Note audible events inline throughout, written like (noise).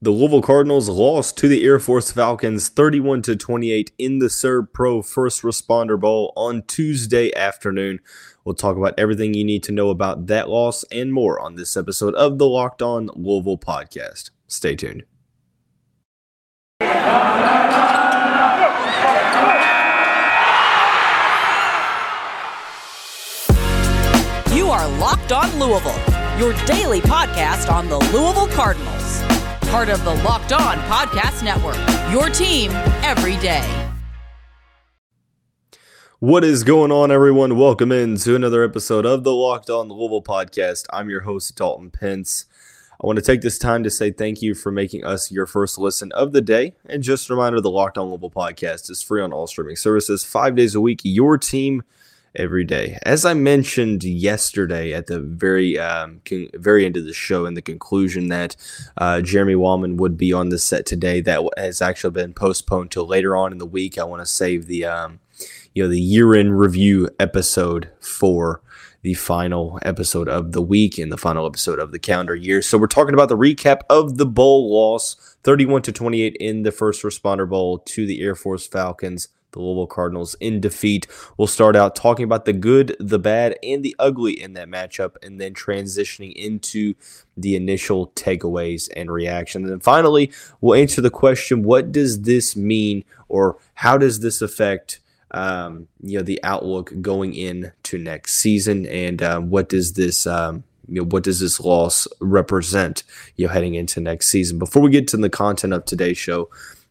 The Louisville Cardinals lost to the Air Force Falcons 31 to 28 in the SERVPRO First Responder Bowl on Tuesday afternoon. We'll talk about everything you need to know about that loss and more on this episode of the Locked On Louisville podcast. Stay tuned. You are Locked On Louisville, your daily podcast on the Louisville Cardinals. Part of the Locked On Podcast Network, your team every day. What is going on, everyone? Welcome in to another episode of the Locked On Louisville podcast. I'm your host, Dalton Pence. I want to take this time to say thank you for making us your first listen of the day. And just a reminder the Locked On Louisville podcast is free on all streaming services, five days a week, your team every day. As I mentioned yesterday at the very um, con- very end of the show, in the conclusion that uh, Jeremy Wallman would be on the set today, that has actually been postponed till later on in the week. I want to save the um, you know the year in review episode for the final episode of the week and the final episode of the calendar year. So we're talking about the recap of the bowl loss 31 to 28 in the first responder bowl to the Air Force Falcons the Louisville Cardinals in defeat. We'll start out talking about the good, the bad, and the ugly in that matchup, and then transitioning into the initial takeaways and reactions. And then finally, we'll answer the question what does this mean, or how does this affect? Um, you know the outlook going into next season, and um, what does this um, you know, what does this loss represent, you know, heading into next season? Before we get to the content of today's show,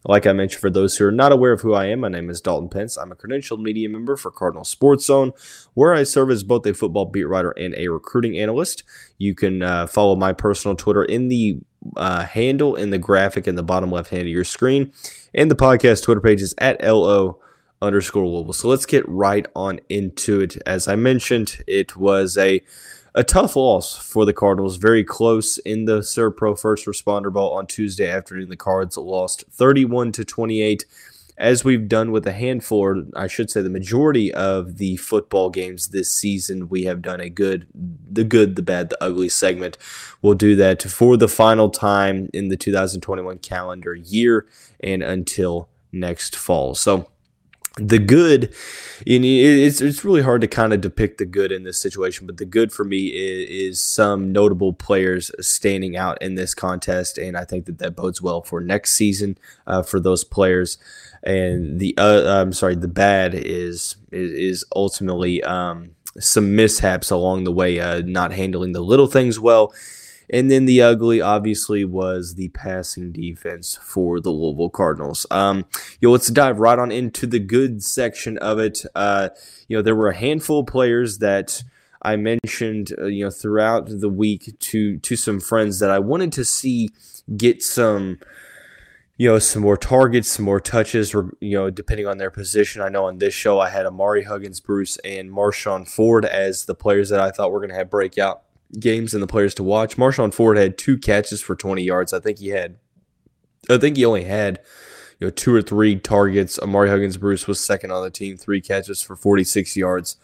like I mentioned, for those who are not aware of who I am, my name is Dalton Pence. I'm a credentialed media member for Cardinal Sports Zone, where I serve as both a football beat writer and a recruiting analyst. You can uh, follow my personal Twitter in the uh, handle in the graphic in the bottom left hand of your screen, and the podcast Twitter page is at LO underscore Louisville. So let's get right on into it. As I mentioned, it was a a tough loss for the Cardinals. Very close in the SERVPRO First Responder Bowl on Tuesday afternoon. The Cards lost 31 to 28. As we've done with a handful, or I should say, the majority of the football games this season, we have done a good, the good, the bad, the ugly segment. We'll do that for the final time in the 2021 calendar year and until next fall. So, the good you know, it's it's really hard to kind of depict the good in this situation but the good for me is, is, some notable players standing out in this contest and i think that that bodes well for next season uh, for those players. And the uh, i'm sorry the bad is is, is ultimately um, some mishaps along the way uh, not handling the little things well and then the ugly, obviously, was the passing defense for the Louisville Cardinals. Um, you know, let's dive right on into the good section of it. Uh, you know, there were a handful of players that I mentioned, uh, you know, throughout the week to to some friends that I wanted to see get some you know, some more targets, some more touches, you know, depending on their position. I know on this show I had Ahmari Huggins, Bruce, and Marshon Ford as the players that I thought were going to have breakout games and the players to watch. Marshon Ford had two catches for 20 yards. I think he had, I think he only had, you know, two or three targets. Ahmari Huggins Bruce was second on the team, three catches for 46 yards.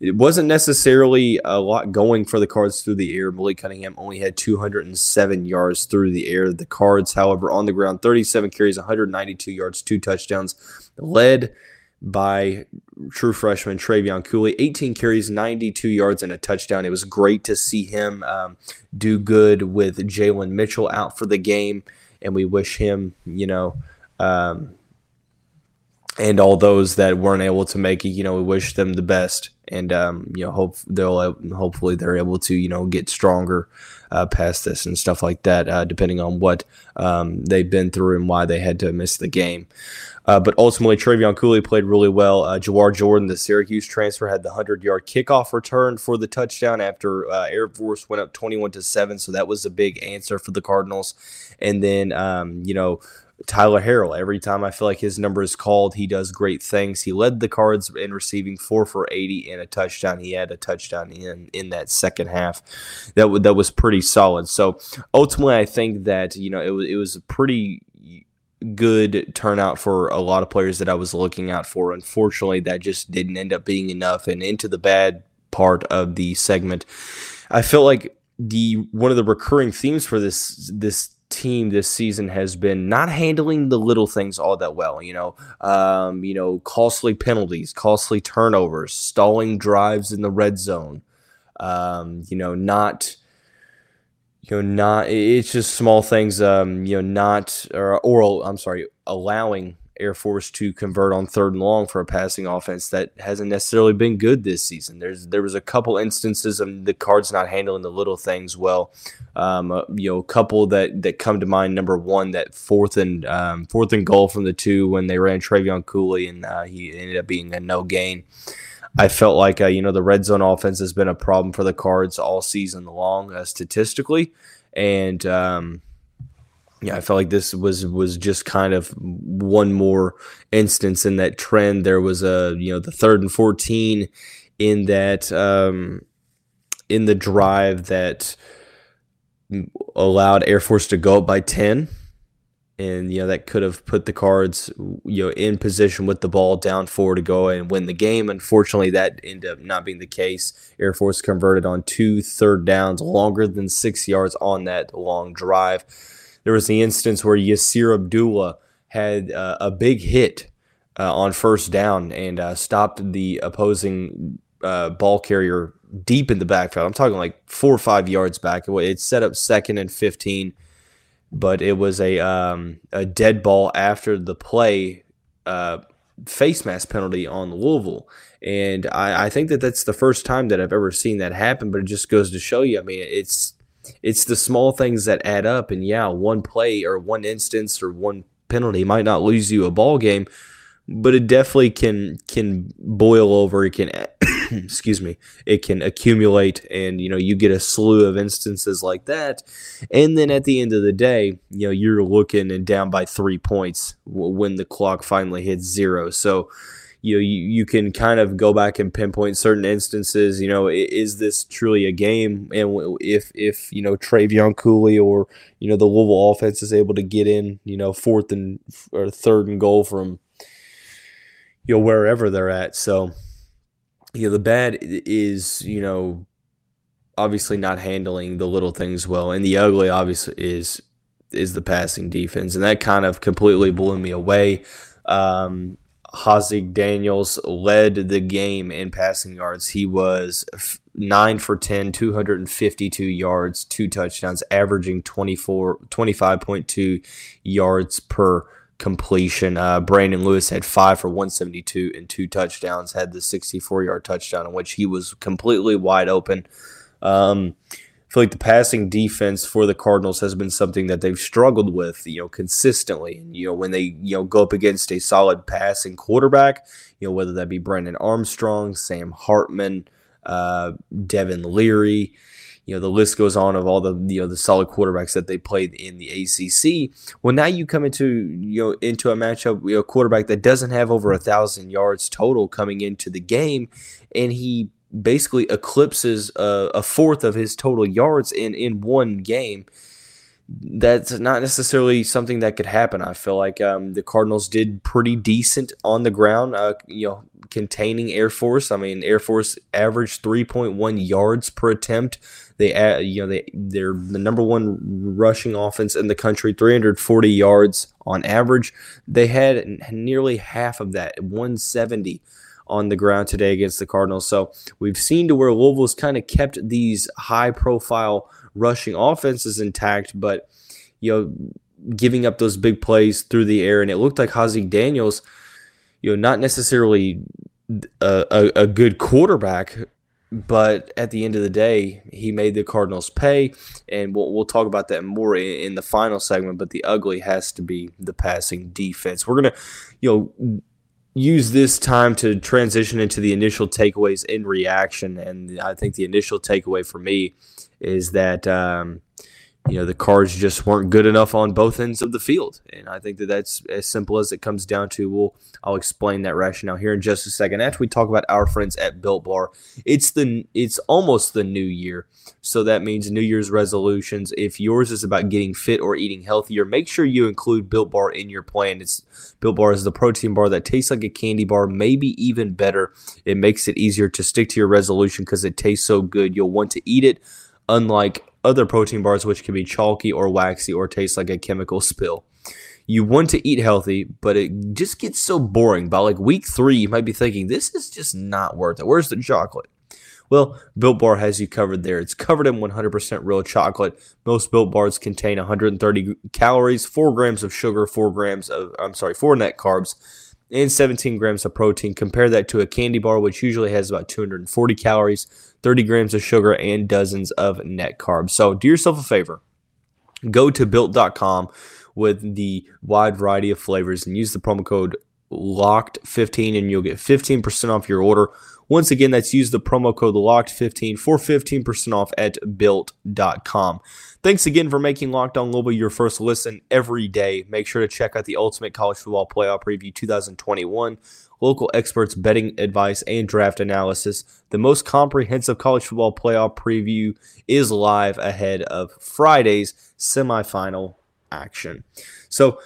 It wasn't necessarily a lot going for the Cards through the air. Malik Cunningham only had 207 yards through the air. The Cards, however, on the ground, 37 carries, 192 yards, two touchdowns, led by true freshman Trevion Cooley. 18 carries, 92 yards, and a touchdown. It was great to see him um, do good with Jalen Mitchell out for the game, and we wish him, you know, um, and all those that weren't able to make it, you know, we wish them the best, and um, you know, hope they'll hopefully they're able to, you know, get stronger uh, past this and stuff like that, uh, depending on what um, they've been through and why they had to miss the game. Uh, but ultimately, Trevion Cooley played really well. Uh, Jawhar Jordan, the Syracuse transfer, had the 100 yard kickoff return for the touchdown after uh, Air Force went up 21 to 7. So that was a big answer for the Cardinals. And then, um, you know, Tyler Harrell, every time I feel like his number is called, he does great things. He led the Cards in receiving four for 80 and a touchdown. He had a touchdown in in that second half. That, w- that was pretty solid. So ultimately, I think that, you know, it was, it was a pretty good turnout for a lot of players that I was looking out for. Unfortunately, that just didn't end up being enough. And into the bad part of the segment, I feel like the one of the recurring themes for this this team this season has been not handling the little things all that well. You know, um, you know, costly penalties, costly turnovers, stalling drives in the red zone. Um, you know, not you know, not it's just small things. Um, you know, not or oral. I'm sorry, allowing Air Force to convert on third and long for a passing offense that hasn't necessarily been good this season. There's there was a couple instances of the Cards not handling the little things well. Um, uh, you know, a couple that that come to mind. Number one, that fourth and um, fourth and goal from the two when they ran Trevion Cooley and uh, he ended up being a no gain. I felt like uh, you know the red zone offense has been a problem for the Cards all season long, uh, statistically, and um, yeah, I felt like this was was just kind of one more instance in that trend. There was a you know the third and fourteen in that um, in the drive that allowed Air Force to go up by ten. And you know that could have put the cards you know in position with the ball down four to go and win the game. Unfortunately that ended up not being the case. Air force converted on two third downs longer than six yards on that long drive there was the instance where yasir abdullah had uh, a big hit uh, on first down and uh, stopped the opposing uh, ball carrier deep in the backfield i'm talking like four or five yards back it set up second and 15 but it was a um, a dead ball after the play uh, face mask penalty on Louisville. And I, I, think that that's the first time that I've ever seen that happen. But it just goes to show you. I mean, it's it's the small things that add up. And yeah, one play or one instance or one penalty might not lose you a ball game, but it definitely can can boil over. It can (coughs) excuse me, it can accumulate and you know you get a slew of instances like that. And then at the end of the day, you know, you're looking and down by 3 points when the clock finally hits zero. So, you know, you, you can kind of go back and pinpoint certain instances. You know, is this truly a game? And if if you know Trevion Cooley or you know the Louisville offense is able to get in, you know, fourth and or third and goal from you know wherever they're at. So you know, the bad is, you know, obviously not handling the little things well. And the ugly obviously is is the passing defense. And that kind of completely blew me away. Um Haaziq Daniels led the game in passing yards. He was 9 for 10, 252 yards, two touchdowns, averaging 24 25.2 yards per completion. Uh, Brandon Lewis had five for 172 and two touchdowns, had the 64 yard touchdown in which he was completely wide open. Um, I feel like the passing defense for the Cardinals has been something that they've struggled with, you know, consistently. You know, when they, you know, go up against a solid passing quarterback, you know, whether that be Brennan Armstrong, Sam Hartman, uh, Devin Leary, you know the list goes on of all the you know the solid quarterbacks that they played in the ACC. Well, now you come into you know into a matchup, you know, quarterback that doesn't have over a thousand yards total coming into the game, and he basically eclipses a, a fourth of his total yards in in one game that's not necessarily something that could happen. I feel like um, the Cardinals did pretty decent on the ground, uh, you know, containing Air Force. I mean, Air Force averaged 3.1 yards per attempt. They, uh, you know, they they're the number one rushing offense in the country, 340 yards on average. They had nearly half of that, 170 on the ground today against the Cardinals. So we've seen to where Louisville's kind of kept these high profile rushing offenses intact, but you know, giving up those big plays through the air, and it looked like Haaziq Daniels, you know, not necessarily a, a, a good quarterback, but at the end of the day, he made the Cardinals pay, and we'll, we'll talk about that more in, in, the final segment. But the ugly has to be the passing defense. We're gonna, you know, use this time to transition into the initial takeaways in reaction, and I think the initial takeaway for me is that um, you know the Cards just weren't good enough on both ends of the field, and I think that that's as simple as it comes down to. We'll I'll explain that rationale here in just a second. After we talk about our friends at Built Bar, it's the it's almost the new year, so that means New Year's resolutions. If yours is about getting fit or eating healthier, make sure you include Built Bar in your plan. It's Built Bar is the protein bar that tastes like a candy bar, maybe even better. It makes it easier to stick to your resolution because it tastes so good. You'll want to eat it unlike other protein bars, which can be chalky or waxy or taste like a chemical spill. You want to eat healthy, but it just gets so boring. By like week three, you might be thinking, this is just not worth it. Where's the chocolate? Well, Built Bar has you covered there. It's covered in 100% real chocolate. Most Built Bars contain 130 calories, 4 grams of sugar, 4 grams of, I'm sorry, 4 net carbs, and 17 grams of protein. Compare that to a candy bar, which usually has about 240 calories, 30 grams of sugar, and dozens of net carbs. So do yourself a favor. Go to built.com with the wide variety of flavors and use the promo code locked15 and you'll get 15% off your order once again, that's use the promo code LOCKED15 for 15% off at built.com. Thanks again for making Locked On Louisville your first listen every day. Make sure to check out the Ultimate College Football Playoff Preview 2021, local experts' betting advice and draft analysis. The most comprehensive college football playoff preview is live ahead of Friday's semifinal action. So,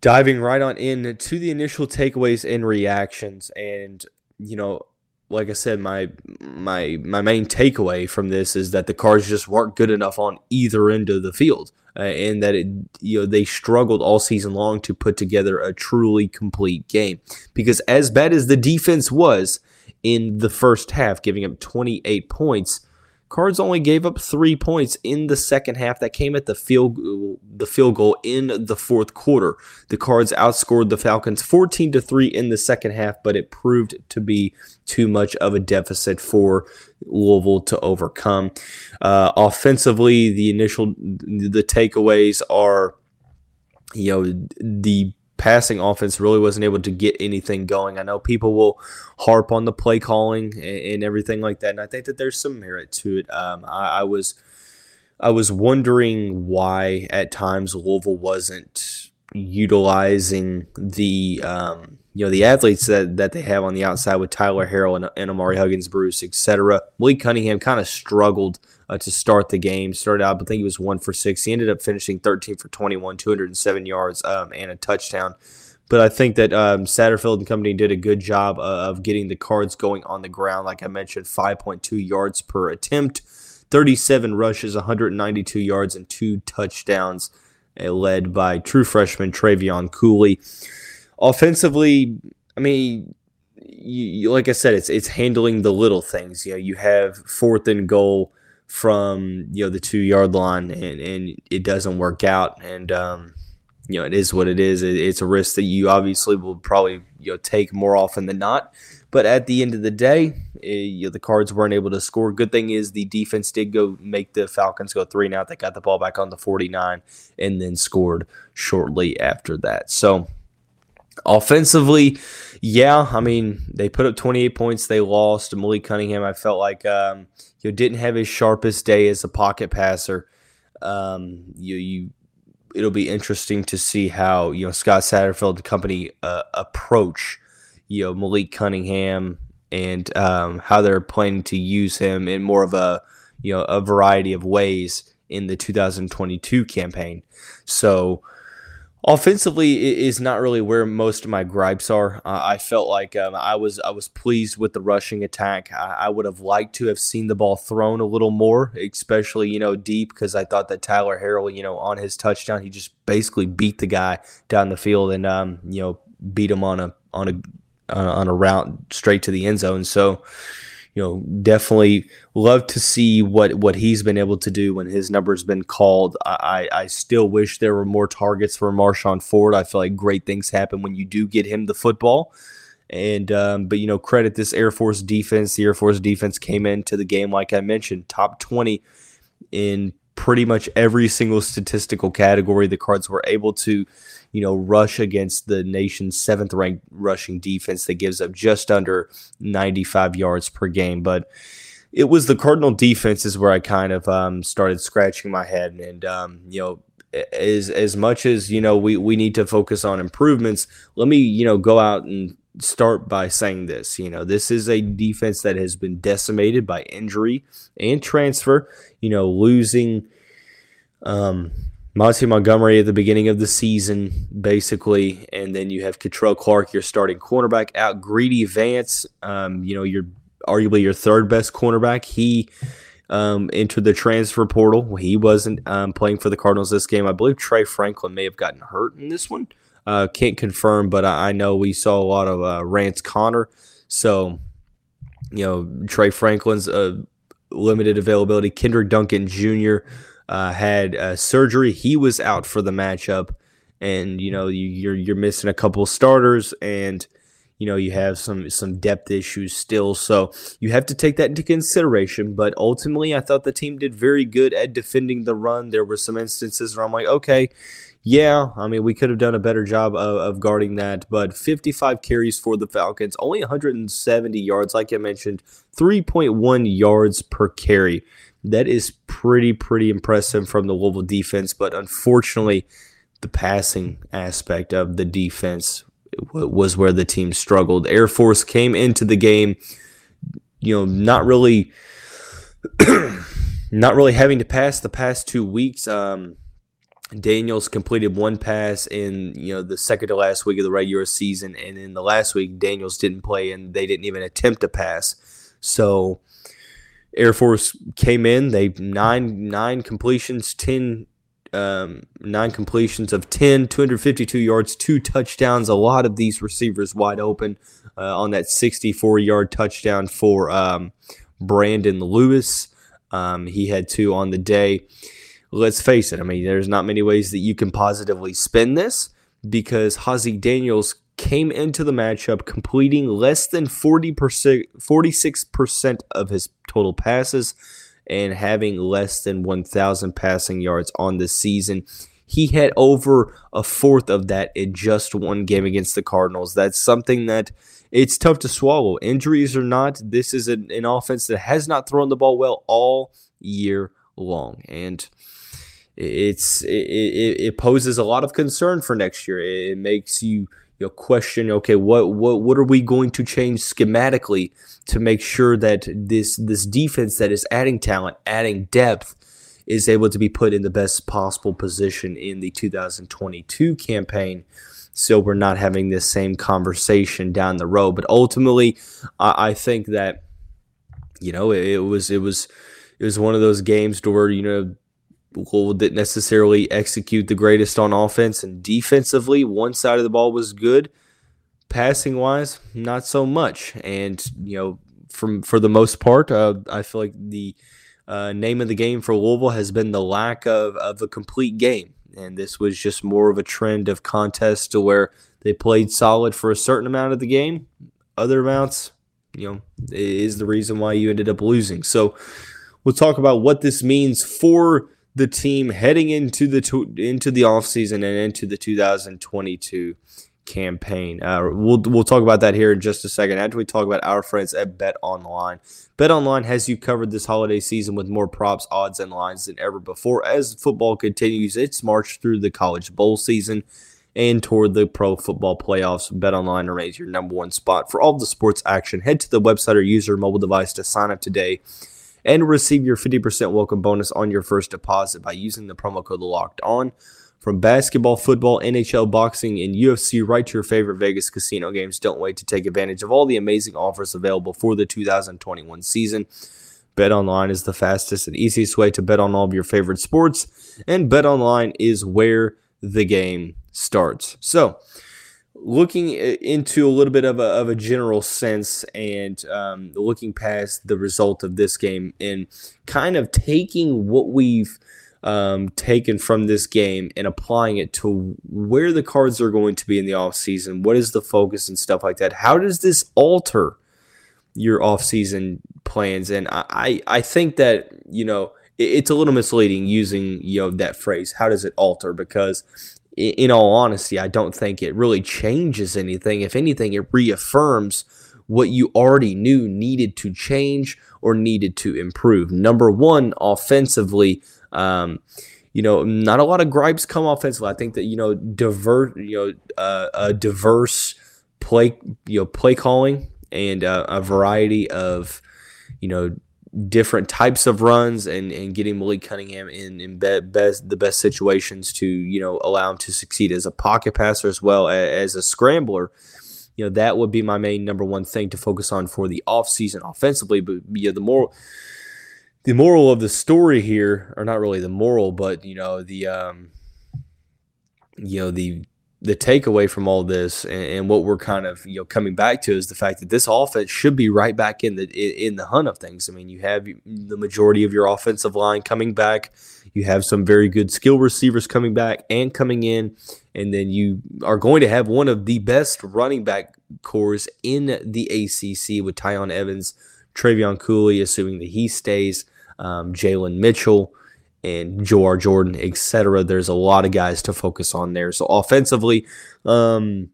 diving right on in to the initial takeaways and reactions and you know like I said, my my my main takeaway from this is that the Cards just weren't good enough on either end of the field, uh, and that it you know they struggled all season long to put together a truly complete game. Because as bad as the defense was in the first half, giving up 28 points, Cards only gave up three points in the second half. That came at the field the field goal in the fourth quarter. The Cards outscored the Falcons 14 to three in the second half, but it proved to be too much of a deficit for Louisville to overcome. Uh, offensively, the initial the takeaways are, you know, the passing offense really wasn't able to get anything going. I know people will harp on the play calling and, and everything like that, and I think that there's some merit to it. Um, I, I, was I was wondering why at times Louisville wasn't utilizing the um, you know the athletes that, that they have on the outside with Tyler Harrell and, and Ahmari Huggins, Bruce, etc. Malik Cunningham kind of struggled uh, to start the game. Started out, I think he was one for six. He ended up finishing 13 for 21, 207 yards um, and a touchdown. But I think that um, Satterfield and company did a good job uh, of getting the cards going on the ground. Like I mentioned, 5.2 yards per attempt, 37 rushes, 192 yards, and two touchdowns, uh, led by true freshman Trevion Cooley. Offensively, I mean, you, you, like I said, it's it's handling the little things. You know, you have fourth and goal from you know the two yard line and, and it doesn't work out. And um, you know it is what it is. It, it's a risk that you obviously will probably you know take more often than not. But at the end of the day it, eh, you know, the cards weren't able to score. Good thing is the defense did go make the falcons go three now they got the ball back on the 49 and then scored shortly after that. So offensively yeah i mean they put up 28 points they lost malik cunningham i felt like um, you didn't have his sharpest day as a pocket passer. Um, you, you, it'll be interesting to see how you know Scott Satterfield and company uh, approach you know Malik Cunningham and um, how they're planning to use him in more of a you know a variety of ways in the 2022 campaign. So Offensively, is not really where most of my gripes are. Uh, I felt like um, I was I was pleased with the rushing attack. I, I, would have liked to have seen the ball thrown a little more, especially you know deep, because I thought that Tyler Harrell, you know, on his touchdown, he just basically beat the guy down the field and um, you know beat him on a on a on a route straight to the end zone. So you know, definitely love to see what what he's been able to do when his number's been called. I I still wish there were more targets for Marshon Ford. I feel like great things happen when you do get him the football. And um, but you know, credit this Air Force defense. The Air Force defense came into the game like I mentioned, top twenty in pretty much every single statistical category. The Cards were able to you know, rush against the nation's seventh ranked rushing defense that gives up just under 95 yards per game. But it was the Cardinal defenses where I kind of um, started scratching my head. And, um, you know, as as much as you know we we need to focus on improvements let me you know go out and start by saying this you know this is a defense that has been decimated by injury and transfer you know losing um Monty Montgomery at the beginning of the season, basically, and then you have Kei'Trel Clark, your starting cornerback, out. Greedy Vance, um, you know, you're arguably your third best cornerback. He um, entered the transfer portal. He wasn't um, playing for the Cardinals this game. I believe Trey Franklin may have gotten hurt in this one. Uh, can't confirm, but I, I, know we saw a lot of uh, Rance Connor. So, you know, Trey Franklin's uh, limited availability. Kendrick Duncan Jr. Uh, had uh, surgery. He was out for the matchup, and you know you, you're you're missing a couple starters, and you know you have some some depth issues still. So you have to take that into consideration. But ultimately, I thought the team did very good at defending the run. There were some instances where I'm like, okay yeah, I mean, we could have done a better job of, of, guarding that, but 55 carries for the Falcons, only 170 yards, like I mentioned, 3.1 yards per carry. That is pretty, pretty impressive from the Louisville defense, but unfortunately, the passing aspect of the defense was where the team struggled. Air Force came into the game, you know, not really, (clears throat) not really having to pass the past two weeks. Um, Daniels completed one pass in you know the second to last week of the regular season, and in the last week Daniels didn't play and they didn't even attempt to pass. So Air Force came in, they nine nine completions, ten um, nine completions of 10, 252 yards, two touchdowns. A lot of these receivers wide open uh, on that 64 yard touchdown for um, Brandon Lewis. Um, he had two on the day let's face it. I mean, there's not many ways that you can positively spin this because Haaziq Daniels came into the matchup completing less than 40%, 46% of his total passes and having less than 1,000 passing yards on the season. He had over a fourth of that in just one game against the Cardinals. That's something that it's tough to swallow. Injuries or not, this is an, an offense that has not thrown the ball well all year long. And it's it, it, it poses a lot of concern for next year. It makes you you know, question okay what what what are we going to change schematically to make sure that this this defense that is adding talent adding depth is able to be put in the best possible position in the 2022 campaign so we're not having this same conversation down the road? But ultimately i, I think that you know it, it was it was it was one of those games where you know Louisville didn't necessarily execute the greatest on offense and defensively. One side of the ball was good. Passing wise, not so much. And, you know, from for the most part, uh, I feel like the uh, name of the game for Louisville has been the lack of, of a complete game. And this was just more of a trend of contest to where they played solid for a certain amount of the game. Other amounts, you know, is the reason why you ended up losing. So we'll talk about what this means for the team heading into the to, into the offseason and into the 2022 campaign. Uh, we'll we'll talk about that here in just a second after we talk about our friends at Bet Online. Bet Online has you covered this holiday season with more props, odds, and lines than ever before as football continues its march through the college bowl season and toward the pro football playoffs. Bet Online remains your number one spot for all the sports action. Head to the website or use your mobile device to sign up today and receive your 50% welcome bonus on your first deposit by using the promo code locked on. From basketball, football, NHL, boxing, and UFC, right to your favorite Vegas casino games. Don't wait to take advantage of all the amazing offers available for the 2021 season. Bet online is the fastest and easiest way to bet on all of your favorite sports, and Bet online is where the game starts. So, looking into a little bit of a, of a general sense and um, looking past the result of this game and kind of taking what we've um, taken from this game and applying it to where the cards are going to be in the offseason. What is the focus and stuff like that? How does this alter your offseason plans? And I, I think that, you know, it's a little misleading using you know that phrase how does it alter because in all honesty, I don't think it really changes anything. If anything, it reaffirms what you already knew needed to change or needed to improve. Number one, offensively, um, you know, not a lot of gripes come offensively. I think that you know, divert, you know, uh, a diverse play, you know, play calling and uh, a variety of, you know, different types of runs and, and getting Malik Cunningham in, in be, best the best situations to you know allow him to succeed as a pocket passer as well as, as a scrambler. You know that would be my main number one thing to focus on for the offseason offensively. But know, the more the moral of the story here, or not really the moral, but you know the um, you know the the takeaway from all this and, and, what we're kind of you know coming back to is the fact that this offense should be right back in the in, the hunt of things. I mean, you have the majority of your offensive line coming back. You have some very good skill receivers coming back and coming in, and then you are going to have one of the best running back cores in the ACC with Tiyon Evans, Trevion Cooley, assuming that he stays, um, Jalen Mitchell and Jawhar Jordan, etc. There's a lot of guys to focus on there. So offensively, um,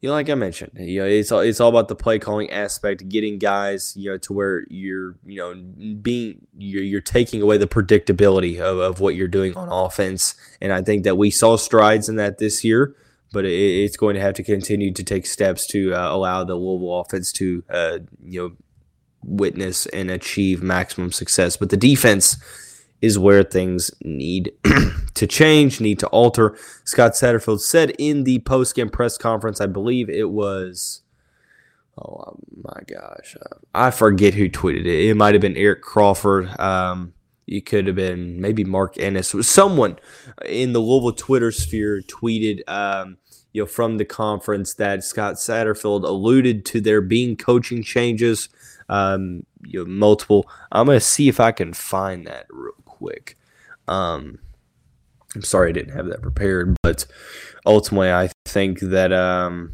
you know, like I mentioned, you know, it's all, it's all about the play calling aspect, getting guys, you know, to where you're, you know, being you're, you're taking away the predictability of, of what you're doing on offense. And I think that we saw strides in that this year, but it, it's going to have to continue to take steps to uh, allow the Louisville offense to, uh, you know, witness and achieve maximum success. But the defense is where things need (clears throat) to change, need to alter. Scott Satterfield said in the post-game press conference, I believe it was, oh my gosh, uh, I forget who tweeted it. It might have been Eric Crawford. Um, it could have been maybe Mark Ennis. Someone in the Louisville Twitter sphere tweeted, um, you know, from the conference that Scott Satterfield alluded to there being coaching changes. Um, you know, multiple. I'm gonna see if I can find that real quick. Um, I'm sorry I didn't have that prepared, but ultimately, I think that um,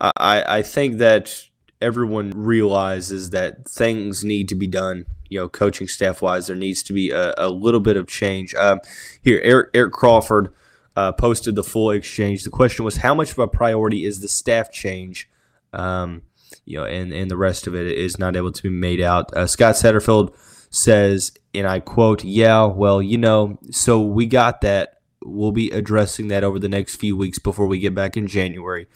I, I think that everyone realizes that things need to be done. You know, coaching staff wise, there needs to be a, a little bit of change. Um, here, Eric, Eric Crawford uh, posted the full exchange. The question was, how much of a priority is the staff change? Um, you know, and and the rest of it is not able to be made out. Uh, Scott Satterfield says, and I quote, Yeah, well, you know, so we got that. We'll be addressing that over the next few weeks before we get back in January.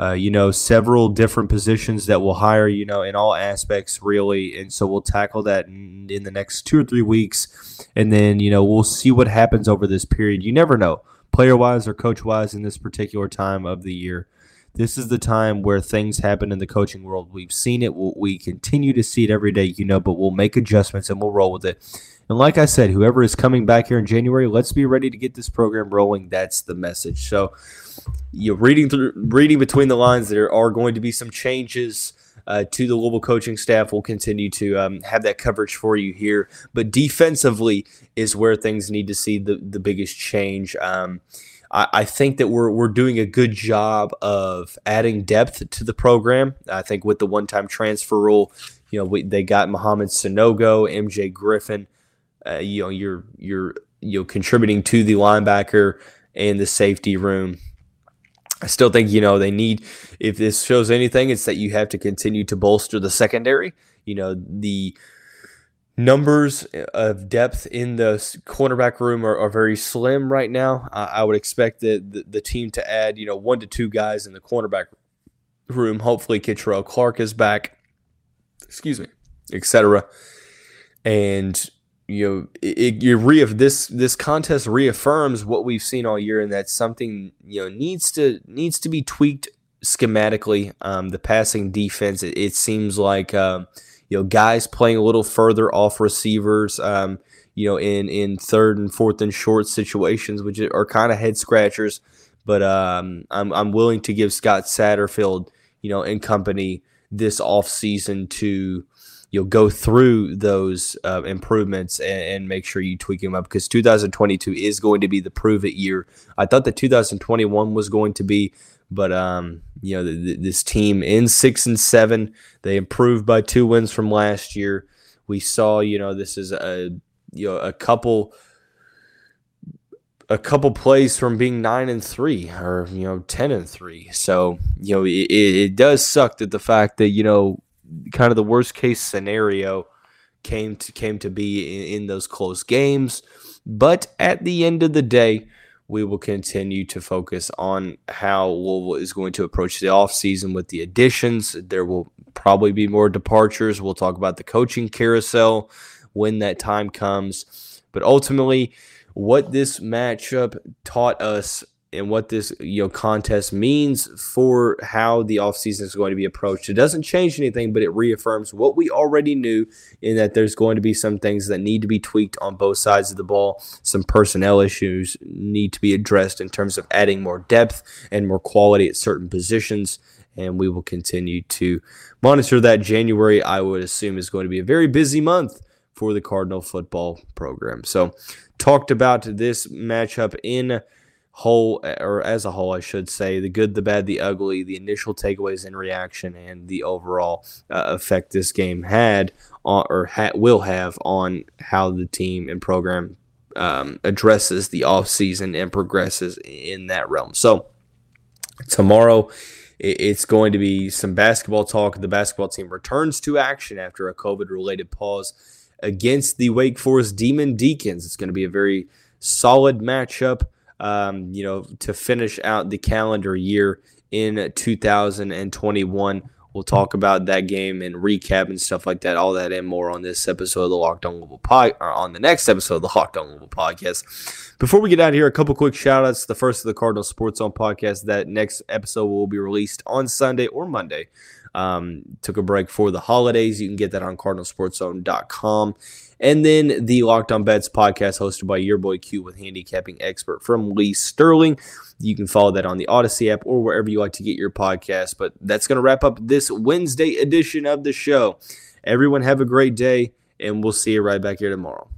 Uh, you know, several different positions that we'll hire, you know, in all aspects, really. And so we'll tackle that in, in the next two or three weeks. And then, you know, we'll see what happens over this period. You never know, player wise or coach wise, in this particular time of the year. This is the time where things happen in the coaching world. We've seen it. We'll, we continue to see it every day, you know, but we'll make adjustments and we'll roll with it. And like I said, whoever is coming back here in January, let's be ready to get this program rolling. That's the message. So, you know, reading through, reading between the lines, there are going to be some changes. Uh, to the Louisville coaching staff. We'll continue to um, have that coverage for you here. But defensively is where things need to see the, the biggest change. Um, I, think that we're we're doing a good job of adding depth to the program. I think with the one time transfer rule, you know, we, they got Mohamed Sanogo, MJ Griffin. Uh, you know, you're you're you know contributing to the linebacker and the safety room. I still think you know they need. If this shows anything, it's that you have to continue to bolster the secondary. You know the numbers of depth in the cornerback room are, are very slim right now. I, would expect the, the, the team to add, you know, one to two guys in the cornerback room. Hopefully, Kei'Trel Clark is back. Excuse me, etc. And you know, it, it re- this this contest reaffirms what we've seen all year, and that something you know needs to needs to be tweaked schematically. Um, the passing defense, it, it seems like. Um, you know, guys playing a little further off receivers, um, you know, in in third and fourth and short situations, which are kind of head scratchers. But um, I'm I'm willing to give Scott Satterfield, you know, and company this off season to you know go through those uh, improvements and, and, make sure you tweak them up because 2022 is going to be the prove it year. I thought that 2021 was going to be, but um, you know, the, the, this team in six and seven, they improved by two wins from last year. We saw, you know, this is a you know a couple a couple plays from being nine and three or you know ten and three. So you know it, it does suck that the fact that you know kind of the worst case scenario came to came to be in, in those close games. But at the end of the day, we will continue to focus on how Louisville is going to approach the offseason with the additions. There will probably be more departures. We'll talk about the coaching carousel when that time comes. But ultimately, what this matchup taught us and what this you know contest means for how the offseason is going to be approached. It doesn't change anything, but it reaffirms what we already knew in that there's going to be some things that need to be tweaked on both sides of the ball. Some personnel issues need to be addressed in terms of adding more depth and more quality at certain positions. And we will continue to monitor that. January, I would assume, is going to be a very busy month for the Cardinal football program. So, talked about this matchup in whole or as a whole, I should say, the good, the bad, the ugly, the initial takeaways and reaction, and the overall uh, effect this game had on, or ha- will have on how the team and program um, addresses the offseason and progresses in that realm. So tomorrow. It's going to be some basketball talk. The basketball team returns to action after a COVID related pause against the Wake Forest Demon Deacons. It's going to be a very solid matchup um, you know, to finish out the calendar year in 2021. We'll talk about that game and recap and stuff like that, all that and more on this episode of the Locked On Louisville pod, or on the next episode of the Locked On Louisville podcast. Before we get out of here, a couple quick shout outs. The first of the Cardinal Sports Zone podcast. That next episode will be released on Sunday or Monday. Um, took a break for the holidays. You can get that on cardinalsportszone.com. And then the Locked On Bets podcast hosted by your boy Q with handicapping expert from Lee Sterling. You can follow that on the Odyssey app or wherever you like to get your podcast. But that's going to wrap up this Wednesday edition of the show. Everyone have a great day, and we'll see you right back here tomorrow.